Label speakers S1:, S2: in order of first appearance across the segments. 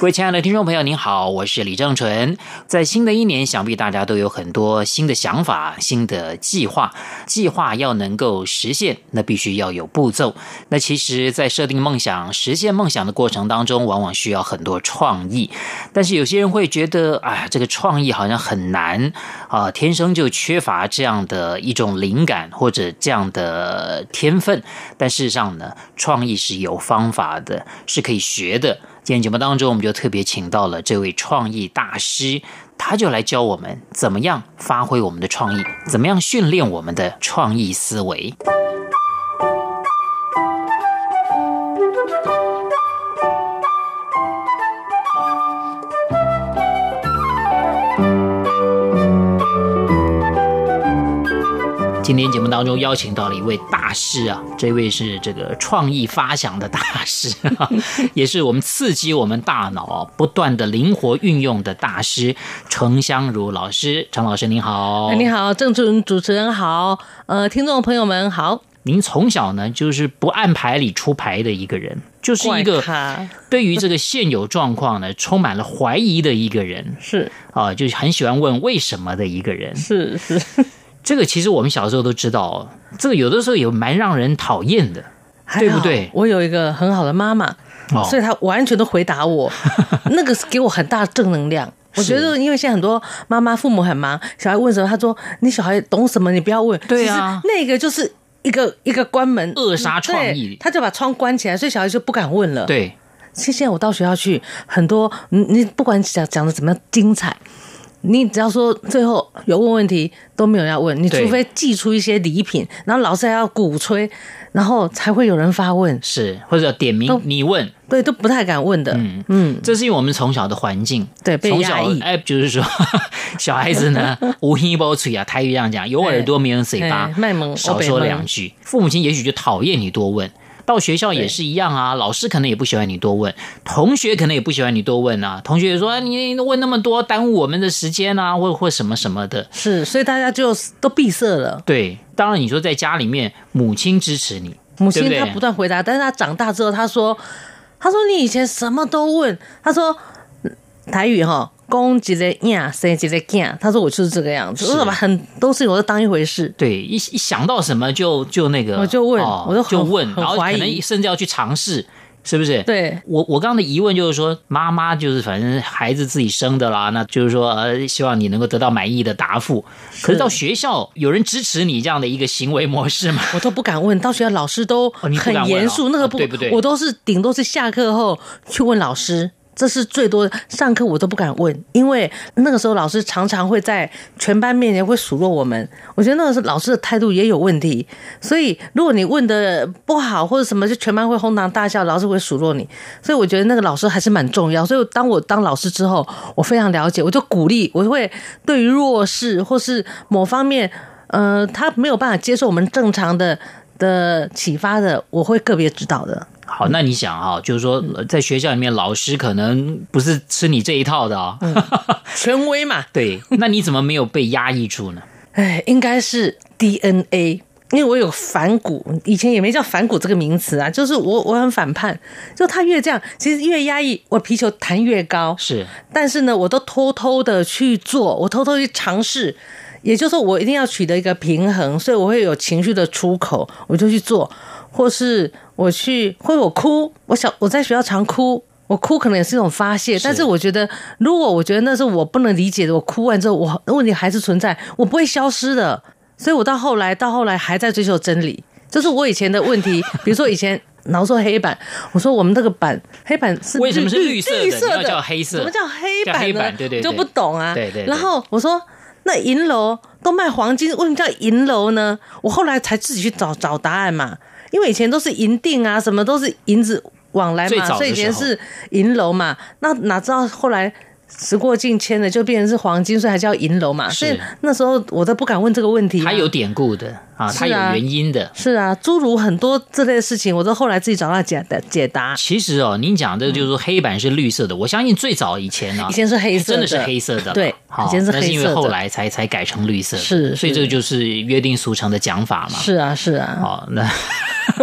S1: 各位亲爱的听众朋友，您好，我是李正纯。在新的一年，想必大家都有很多新的想法、新的计划。计划要能够实现，那必须要有步骤。那其实，在设定梦想、实现梦想的过程当中，往往需要很多创意。但是有些人会觉得，哎，这个创意好像很难啊，天生就缺乏这样的一种灵感或者这样的天分。但事实上呢，创意是有方法的，是可以学的。今天节目当中，我们就特别请到了这位创意大师，他就来教我们怎么样发挥我们的创意，怎么样训练我们的创意思维。天节目当中邀请到了一位大师啊，这位是这个创意发想的大师啊，也是我们刺激我们大脑啊不断的灵活运用的大师，程香如老师。程老师您好，
S2: 你好，郑主主持人好，呃，听众朋友们好。
S1: 您从小呢就是不按牌理出牌的一个人，就是一个对于这个现有状况呢充满了怀疑的一个人，
S2: 是
S1: 啊，就是很喜欢问为什么的一个人，
S2: 是是。
S1: 这个其实我们小时候都知道，这个有的时候也蛮让人讨厌的，对不对？
S2: 我有一个很好的妈妈，哦、所以她完全都回答我，那个是给我很大的正能量。我觉得，因为现在很多妈妈父母很忙，小孩问什么，她说：“你小孩懂什么？你不要问。”对啊，那个就是一个一个关门
S1: 扼杀创意，
S2: 他就把窗关起来，所以小孩就不敢问了。
S1: 对，
S2: 现在我到学校去，很多你你不管讲讲的怎么样精彩。你只要说最后有问问题都没有人要问，你除非寄出一些礼品，然后老师还要鼓吹，然后才会有人发问，
S1: 是或者点名你问，
S2: 对，都不太敢问的。嗯嗯，
S1: 这是因为我们从小的环境，
S2: 对，被压抑。
S1: 哎，就是说 小孩子呢，无耳无嘴啊，台语这样讲，有耳朵没有嘴巴，少说两句，父母亲也许就讨厌你多问。到学校也是一样啊，老师可能也不喜欢你多问，同学可能也不喜欢你多问啊。同学也说你问那么多，耽误我们的时间啊，或或什么什么的。
S2: 是，所以大家就都闭塞了。
S1: 对，当然你说在家里面，母亲支持你，
S2: 母亲她不断回答，但是她长大之后，她说，她说你以前什么都问，她说台语哈。公几个呀，生几个囝，他说我就是这个样子，我怎么很多事我都当一回事。
S1: 对，一一想到什么就就那个，
S2: 我就问，我就就问，
S1: 然后可能甚至要去尝试，是不是？
S2: 对，
S1: 我我刚刚的疑问就是说，妈妈就是反正孩子自己生的啦，那就是说呃，希望你能够得到满意的答复。可是到学校有人支持你这样的一个行为模式吗？
S2: 我都不敢问，到学校老师都很严肃，那个不？我都是顶多是下课后去问老师。这是最多的，上课我都不敢问，因为那个时候老师常常会在全班面前会数落我们。我觉得那个时候老师的态度也有问题，所以如果你问的不好或者什么，就全班会哄堂大笑，老师会数落你。所以我觉得那个老师还是蛮重要。所以当我当老师之后，我非常了解，我就鼓励，我会对于弱势或是某方面，呃，他没有办法接受我们正常的的启发的，我会个别指导的。
S1: 好，那你想哈，就是说，在学校里面，老师可能不是吃你这一套的啊、
S2: 权威嘛。
S1: 对，那你怎么没有被压抑住呢？
S2: 哎，应该是 DNA，因为我有反骨，以前也没叫反骨这个名词啊，就是我我很反叛，就他越这样，其实越压抑，我皮球弹越高。
S1: 是，
S2: 但是呢，我都偷偷的去做，我偷偷去尝试，也就是说，我一定要取得一个平衡，所以我会有情绪的出口，我就去做。或是我去，或者我哭，我小我在学校常哭，我哭可能也是一种发泄。但是我觉得，如果我觉得那是我不能理解的，我哭完之后，我问题还是存在，我不会消失的。所以我到后来，到后来还在追求真理。就是我以前的问题，比如说以前老说黑板，我说我们这个板黑板是
S1: 为什么是绿色的？绿色的
S2: 叫
S1: 黑色，
S2: 什么叫黑板呢？
S1: 黑板对对对，
S2: 就不懂啊。
S1: 对对，对。
S2: 然后我说。那银楼都卖黄金，为什么叫银楼呢？我后来才自己去找找答案嘛，因为以前都是银锭啊，什么都是银子往来嘛，所以以前是银楼嘛。那哪知道后来时过境迁了，就变成是黄金，所以还叫银楼嘛。所以那时候我都不敢问这个问题。
S1: 它有典故的啊，它有原因的。
S2: 是啊，诸如很多这类的事情，我都后来自己找到解的解答。
S1: 其实哦，您讲的就是说黑板是绿色的，我相信最早以前呢，
S2: 以前是黑色的，
S1: 真的是黑色的。
S2: 对，以前是黑色的，
S1: 那是因为后来才才改成绿色。
S2: 是，
S1: 所以这个就是约定俗成的讲法嘛。
S2: 是啊，是啊。
S1: 好，那。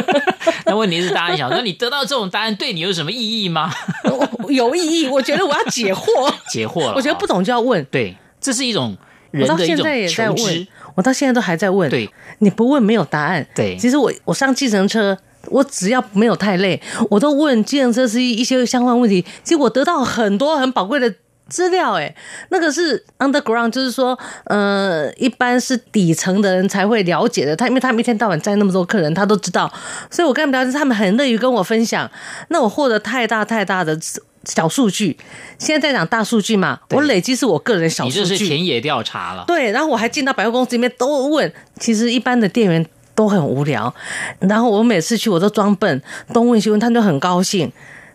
S1: 那问题是，大家想说，你得到这种答案对你有什么意义吗？
S2: 有意义，我觉得我要解惑，
S1: 解惑了。
S2: 我觉得不懂就要问，
S1: 对，这是一种人的一种求知。我到现在也在问，
S2: 我到现在都还在问。
S1: 对，
S2: 你不问没有答案。
S1: 对，
S2: 其实我我上计程车，我只要没有太累，我都问计程车司机一些相关问题，结果得到很多很宝贵的。资料哎，那个是 underground，就是说，呃，一般是底层的人才会了解的。他因为他们一天到晚载那么多客人，他都知道，所以我跟他们聊天，他们很乐于跟我分享。那我获得太大太大的小数据，现在在讲大数据嘛，我累积是我个人小数据。
S1: 你这是田野调查了。
S2: 对，然后我还进到百货公司里面都问，其实一般的店员都很无聊，然后我每次去我都装笨，东问西问，他们就很高兴。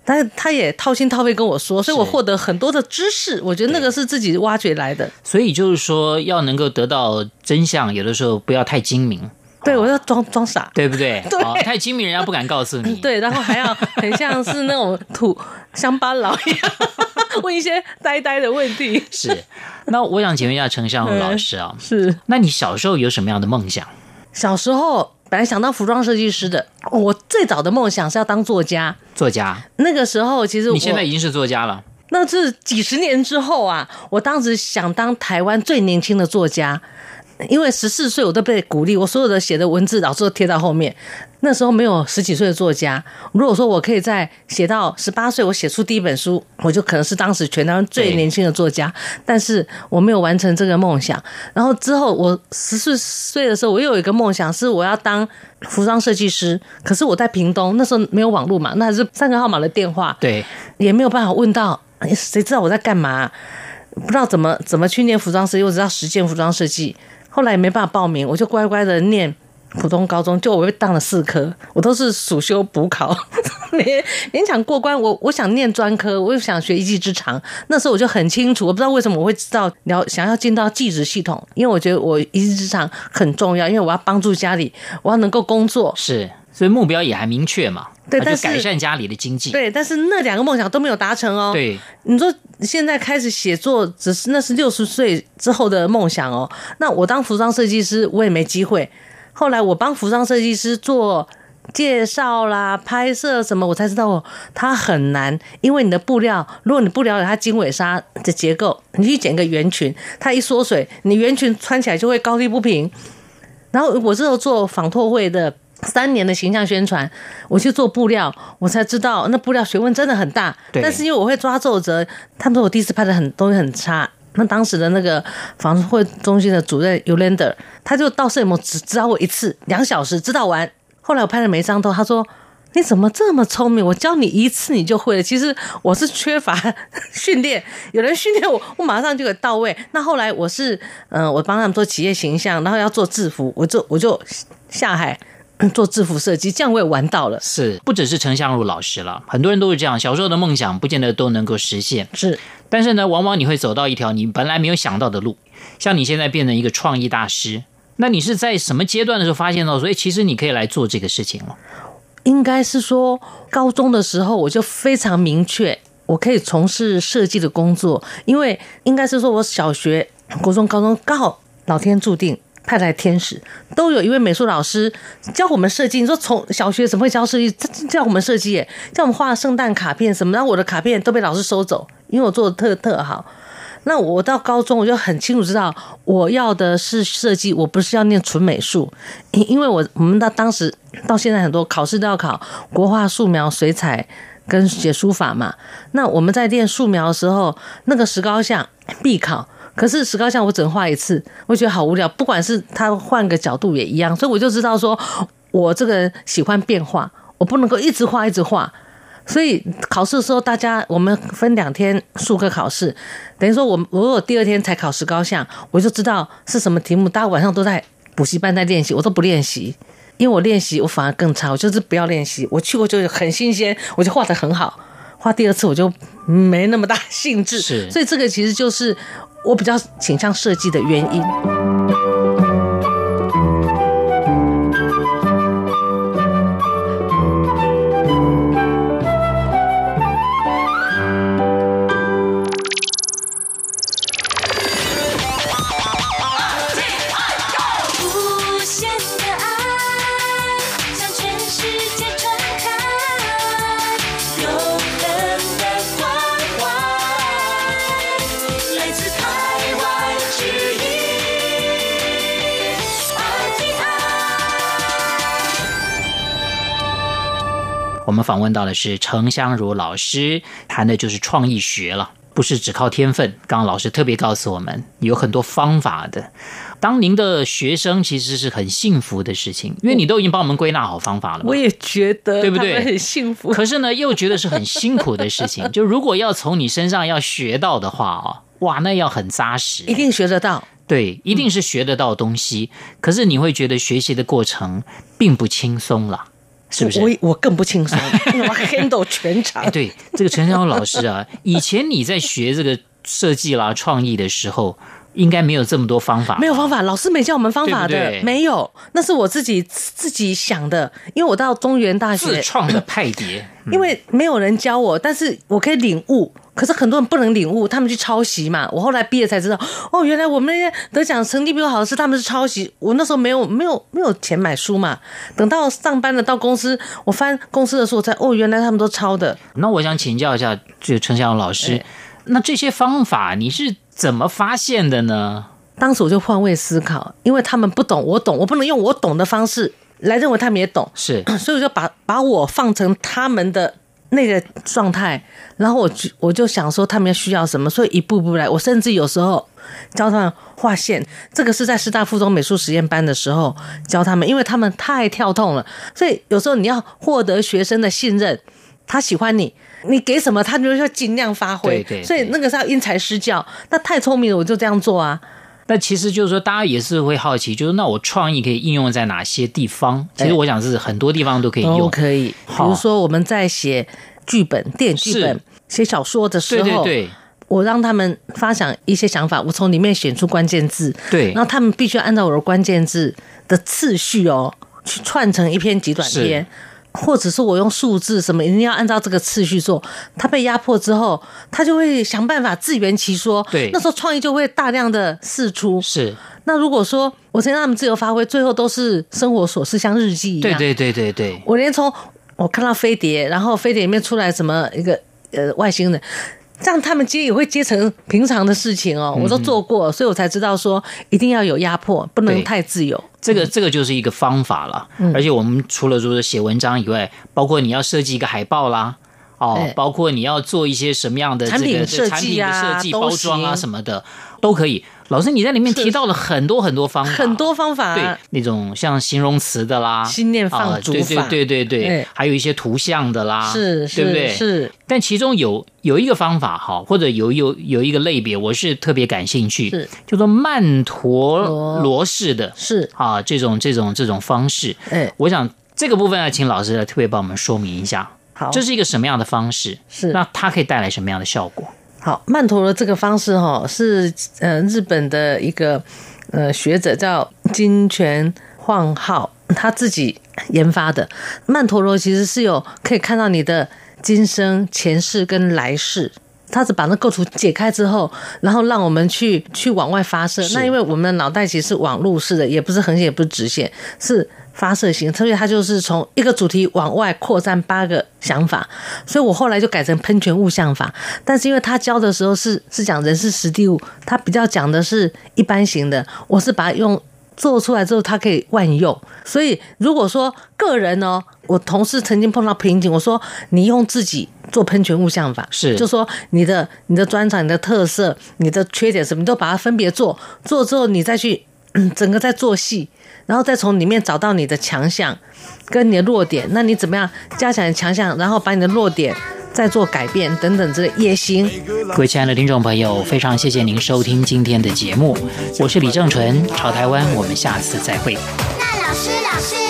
S2: 但是他也掏心掏肺跟我说，所以我获得很多的知识。我觉得那个是自己挖掘来的。
S1: 所以就是说，要能够得到真相，有的时候不要太精明。
S2: 对，我要装装傻，
S1: 对不对？
S2: 对，
S1: 太精明，人家不敢告诉你。
S2: 对，然后还要很像是那种土乡巴佬一样，问一些呆呆的问题。
S1: 是。那我想请问一下陈相如老师啊，
S2: 是。
S1: 那你小时候有什么样的梦想？
S2: 小时候。本来想当服装设计师的，我最早的梦想是要当作家。
S1: 作家，
S2: 那个时候其实我
S1: 你现在已经是作家了。
S2: 那是几十年之后啊，我当时想当台湾最年轻的作家。因为十四岁我都被鼓励，我所有的写的文字老师都贴到后面。那时候没有十几岁的作家。如果说我可以在写到十八岁，我写出第一本书，我就可能是当时全台湾最年轻的作家。但是我没有完成这个梦想。然后之后我十四岁的时候，我又有一个梦想是我要当服装设计师。可是我在屏东，那时候没有网络嘛，那还是三个号码的电话，
S1: 对，
S2: 也没有办法问到，谁知道我在干嘛？不知道怎么怎么去念服装设计，我只知道实践服装设计。后来也没办法报名，我就乖乖的念普通高中，就我被当了四科，我都是暑修补考，勉勉强过关。我我想念专科，我又想学一技之长。那时候我就很清楚，我不知道为什么我会知道要想要进到技职系统，因为我觉得我一技之长很重要，因为我要帮助家里，我要能够工作。
S1: 是，所以目标也还明确嘛。
S2: 对，但是
S1: 改善家里的经济。
S2: 对，但是那两个梦想都没有达成哦。
S1: 对，
S2: 你说。现在开始写作，只是那是六十岁之后的梦想哦。那我当服装设计师，我也没机会。后来我帮服装设计师做介绍啦、拍摄什么，我才知道哦，它很难。因为你的布料，如果你不了解它经纬纱的结构，你去剪个圆裙，它一缩水，你圆裙穿起来就会高低不平。然后我这时候做纺拓会的。三年的形象宣传，我去做布料，我才知道那布料学问真的很大。
S1: 对。
S2: 但是因为我会抓皱褶，他们说我第一次拍的很东西很差。那当时的那个纺拓会中心的主任 Yolanda，他就到摄影棚只指导我一次，两小时指导完。后来我拍的每一张都，他说你怎么这么聪明？我教你一次你就会了。其实我是缺乏训练，有人训练我，我马上就给到位。那后来我是嗯、呃，我帮他们做企业形象，然后要做制服，我就我就下海。做制服设计，这样我也玩到了。
S1: 是，不只是陈相如老师了，很多人都是这样。小时候的梦想，不见得都能够实现。
S2: 是，
S1: 但是呢，往往你会走到一条你本来没有想到的路。像你现在变成一个创意大师，那你是在什么阶段的时候发现到，所以其实你可以来做这个事情了？
S2: 应该是说，高中的时候我就非常明确，我可以从事设计的工作，因为应该是说我小学、国中、高中刚好老天注定。派来天使都有一位美术老师教我们设计。你说从小学怎么会教设计？教我们设计耶，教我们画圣诞卡片什么？然后我的卡片都被老师收走，因为我做的特特好。那我到高中我就很清楚知道，我要的是设计，我不是要念纯美术。因因为我我们到当时到现在很多考试都要考国画、素描、水彩跟写书法嘛。那我们在练素描的时候，那个石膏像必考。可是石膏像我只能画一次，我觉得好无聊。不管是他换个角度也一样，所以我就知道说，我这个人喜欢变化，我不能够一直画一直画。所以考试的时候，大家我们分两天数科考试，等于说我我有第二天才考石膏像，我就知道是什么题目。大家晚上都在补习班在练习，我都不练习，因为我练习我反而更差。我就是不要练习，我去过就很新鲜，我就画得很好。画第二次我就没那么大兴致。所以这个其实就是我比较倾向设计的原因。
S1: 访问到的是程香如老师，谈的就是创意学了，不是只靠天分。刚刚老师特别告诉我们，有很多方法的。当您的学生其实是很幸福的事情，因为你都已经帮我们归纳好方法了。
S2: 我也觉得，
S1: 对不对？
S2: 很幸福。
S1: 可是呢，又觉得是很辛苦的事情。就如果要从你身上要学到的话哦，哇，那要很扎实，
S2: 一定学得到。
S1: 对，一定是学得到东西。嗯、可是你会觉得学习的过程并不轻松了。是不是？
S2: 我我更不轻松，我 handle 全场。
S1: 哎，对，这个程香如老师啊，以前你在学这个设计啦、创意的时候，应该没有这么多方法。
S2: 没有方法，老师没教我们方法的，
S1: 对对
S2: 没有，那是我自己自己想的。因为我到中原大学
S1: 自创的派别，
S2: 因为没有人教我，但是我可以领悟。可是很多人不能领悟，他们去抄袭嘛。我后来毕业才知道，哦，原来我们那些得奖成绩比我好的是他们是抄袭。我那时候没有没有没有钱买书嘛。等到上班了到公司，我翻公司的书，我才哦，原来他们都抄的。
S1: 那我想请教一下，就程香如老师，那这些方法你是怎么发现的呢？
S2: 当时我就换位思考，因为他们不懂，我懂，我不能用我懂的方式来认为他们也懂，
S1: 是，
S2: 所以我就把把我放成他们的。那个状态，然后我就我就想说他们需要什么，所以一步步来。我甚至有时候教他们画线，这个是在师大附中美术实验班的时候教他们，因为他们太跳痛了，所以有时候你要获得学生的信任，他喜欢你，你给什么他就会尽量发挥。
S1: 对对对。
S2: 所以那个是要因材施教。那太聪明了，我就这样做啊。
S1: 那其实就是说，大家也是会好奇，就是那我创意可以应用在哪些地方？其实我想是很多地方都可以用，
S2: 都可以。比如说我们在写剧本、电影剧本、写小说的时候，对对对，我让他们发想一些想法，我从里面选出关键字，
S1: 对，
S2: 然后他们必须按照我的关键字的次序哦，去串成一篇极短篇。或者是我用数字什么，一定要按照这个次序做。他被压迫之后，他就会想办法自圆其说。
S1: 对，
S2: 那时候创意就会大量的释出。
S1: 是。
S2: 那如果说我先让他们自由发挥，最后都是生活琐事，像日记一样。
S1: 对对对对对。
S2: 我连从我看到飞碟，然后飞碟里面出来什么一个呃外星人。这样他们接也会接成平常的事情哦，我都做过，所以我才知道说一定要有压迫，不能太自由。
S1: 这个这个就是一个方法了。而且我们除了说写文章以外，包括你要设计一个海报啦，哦，包括你要做一些什么样的这个产品设计啊、包装啊什么的，都可以。老师，你在里面提到了很多很多方法，
S2: 很多方法，
S1: 对，那种像形容词的啦，
S2: 心念放逐法，
S1: 对对对。对。对，还有一些图像的啦，
S2: 是，
S1: 对不对？
S2: 是。
S1: 但其中有有一个方法哈，或者有有有一个类别，我是特别感兴趣，是。叫做曼陀罗式的，是。啊，这种这种这种方式，哎，我想这个部分要请老师来特别帮我们说明一下，好，这是一个什么样的方式？是，那它可以带来什么样的效果？
S2: 好，曼陀罗这个方式哈，是呃日本的一个呃学者叫金泉晃浩，他自己研发的。曼陀罗其实是有可以看到你的今生、前世跟来世，他是把那构图解开之后，然后让我们去去往外发射。那因为我们的脑袋其实是网路式的，也不是横线，也不是直线，是。发射型，所以它就是从一个主题往外扩散八个想法，所以我后来就改成喷泉物象法。但是因为他教的时候是是讲人是实地物，他比较讲的是一般型的，我是把它用做出来之后，它可以万用。所以如果说个人呢，我同事曾经碰到瓶颈，我说你用自己做喷泉物象法，是。就说你的你的专长、你的特色、你的缺点什么，你都把它分别做，做之后你再去 整个在做戏。然后再从里面找到你的强项跟你的弱点，那你怎么样加强强项，然后把你的弱点再做改变等等之类也行。
S1: 各位亲爱的听众朋友，非常谢谢您收听今天的节目，我是李正淳，朝台湾，我们下次再会。那老师，老师。